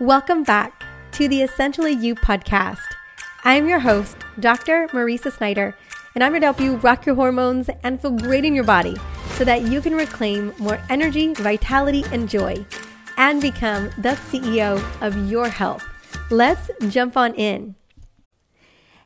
Welcome back to the Essentially You podcast. I'm your host, Dr. Mariza Snyder, and I'm here to help you rock your hormones and feel great in your body so that you can reclaim more energy, vitality, and joy and become the CEO of your health. Let's jump on in.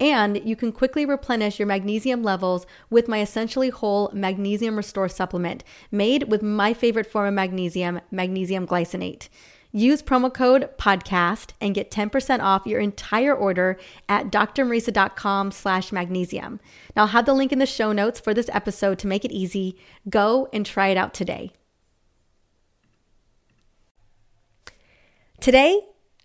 And you can quickly replenish your magnesium levels with my essentially whole magnesium restore supplement made with my favorite form of magnesium, magnesium glycinate. Use promo code podcast and get 10% off your entire order at drmariza.com slash magnesium. Now I'll have the link in the show notes for this episode to make it easy. Go and try it out today. Today,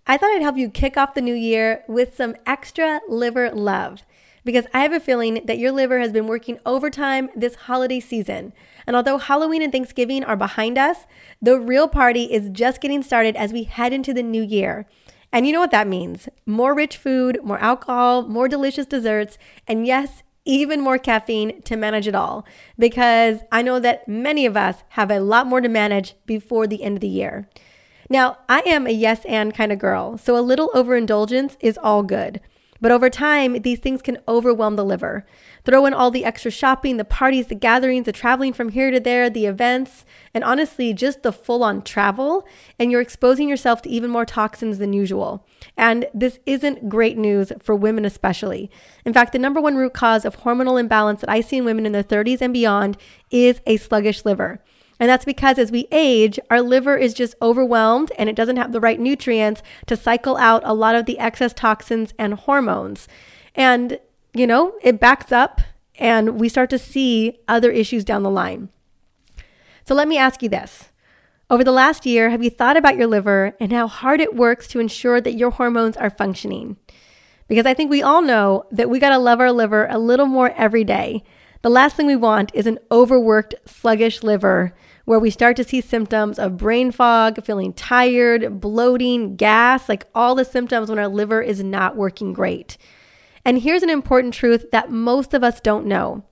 I thought I'd help you kick off the new year with some extra liver love because I have a feeling that your liver has been working overtime this holiday season. And although Halloween and Thanksgiving are behind us, the real party is just getting started as we head into the new year. And you know what that means more rich food, more alcohol, more delicious desserts, and yes, even more caffeine to manage it all. Because I know that many of us have a lot more to manage before the end of the year. Now, I am a yes and kind of girl, so a little overindulgence is all good. But over time, these things can overwhelm the liver. Throw in all the extra shopping, the parties, the gatherings, the traveling from here to there, the events, and honestly, just the full on travel, and you're exposing yourself to even more toxins than usual. And this isn't great news for women, especially. In fact, the number one root cause of hormonal imbalance that I see in women in their 30s and beyond is a sluggish liver. And that's because as we age, our liver is just overwhelmed and it doesn't have the right nutrients to cycle out a lot of the excess toxins and hormones. And, you know, it backs up and we start to see other issues down the line. So let me ask you this. Over the last year, have you thought about your liver and how hard it works to ensure that your hormones are functioning? Because I think we all know that we got to love our liver a little more every day. The last thing we want is an overworked, sluggish liver where we start to see symptoms of brain fog, feeling tired, bloating, gas, like all the symptoms when our liver is not working great. And here's an important truth that most of us don't know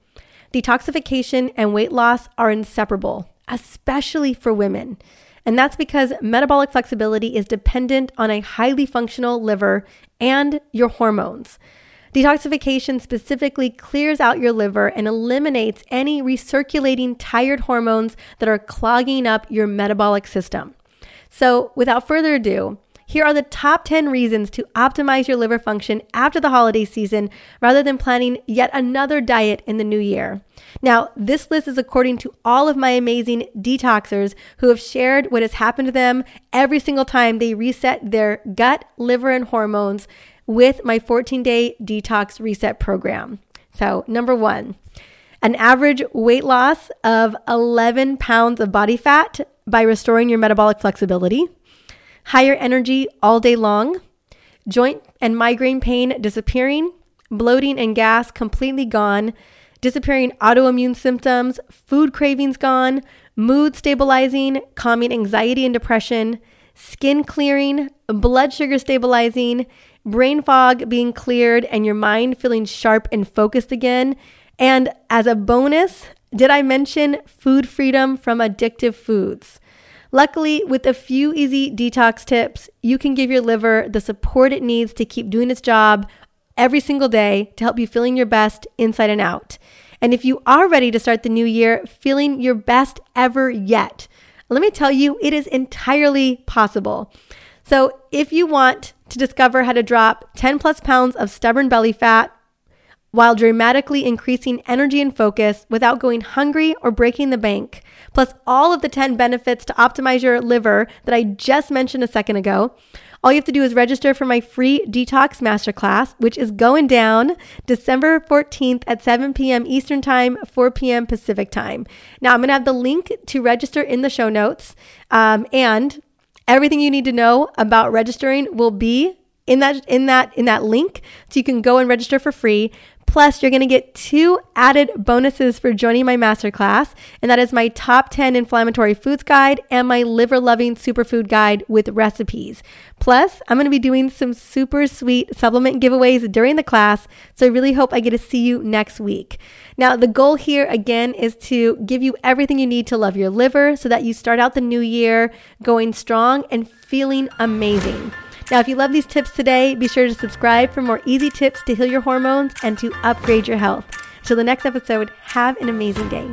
detoxification and weight loss are inseparable, especially for women. And that's because metabolic flexibility is dependent on a highly functional liver and your hormones. Detoxification specifically clears out your liver and eliminates any recirculating tired hormones that are clogging up your metabolic system. So, without further ado, here are the top 10 reasons to optimize your liver function after the holiday season rather than planning yet another diet in the new year. Now, this list is according to all of my amazing detoxers who have shared what has happened to them every single time they reset their gut, liver, and hormones with my 14 day detox reset program. So, number one, an average weight loss of 11 pounds of body fat by restoring your metabolic flexibility, higher energy all day long, joint and migraine pain disappearing, bloating and gas completely gone, disappearing autoimmune symptoms, food cravings gone, mood stabilizing, calming anxiety and depression, skin clearing, blood sugar stabilizing, brain fog being cleared, and your mind feeling sharp and focused again. And as a bonus, did I mention food freedom from addictive foods? Luckily, with a few easy detox tips, you can give your liver the support it needs to keep doing its job every single day to help you feeling your best inside and out. And if you are ready to start the new year feeling your best ever yet, let me tell you, it is entirely possible. So, if you want to discover how to drop 10 plus pounds of stubborn belly fat while dramatically increasing energy and focus without going hungry or breaking the bank, plus all of the 10 benefits to optimize your liver that I just mentioned a second ago, all you have to do is register for my free detox masterclass, which is going down December 14th at 7 p.m. Eastern Time, 4 p.m. Pacific Time. Now, I'm going to have the link to register in the show notes. Um, and Everything you need to know about registering will be in that in that in that link so you can go and register for free. Plus, you're going to get two added bonuses for joining my masterclass, and that is my top 10 inflammatory foods guide and my liver loving superfood guide with recipes. Plus, I'm going to be doing some super sweet supplement giveaways during the class, so I really hope I get to see you next week. Now, the goal here again is to give you everything you need to love your liver so that you start out the new year going strong and feeling amazing. Now, if you love these tips today, be sure to subscribe for more easy tips to heal your hormones and to upgrade your health. Till the next episode, have an amazing day.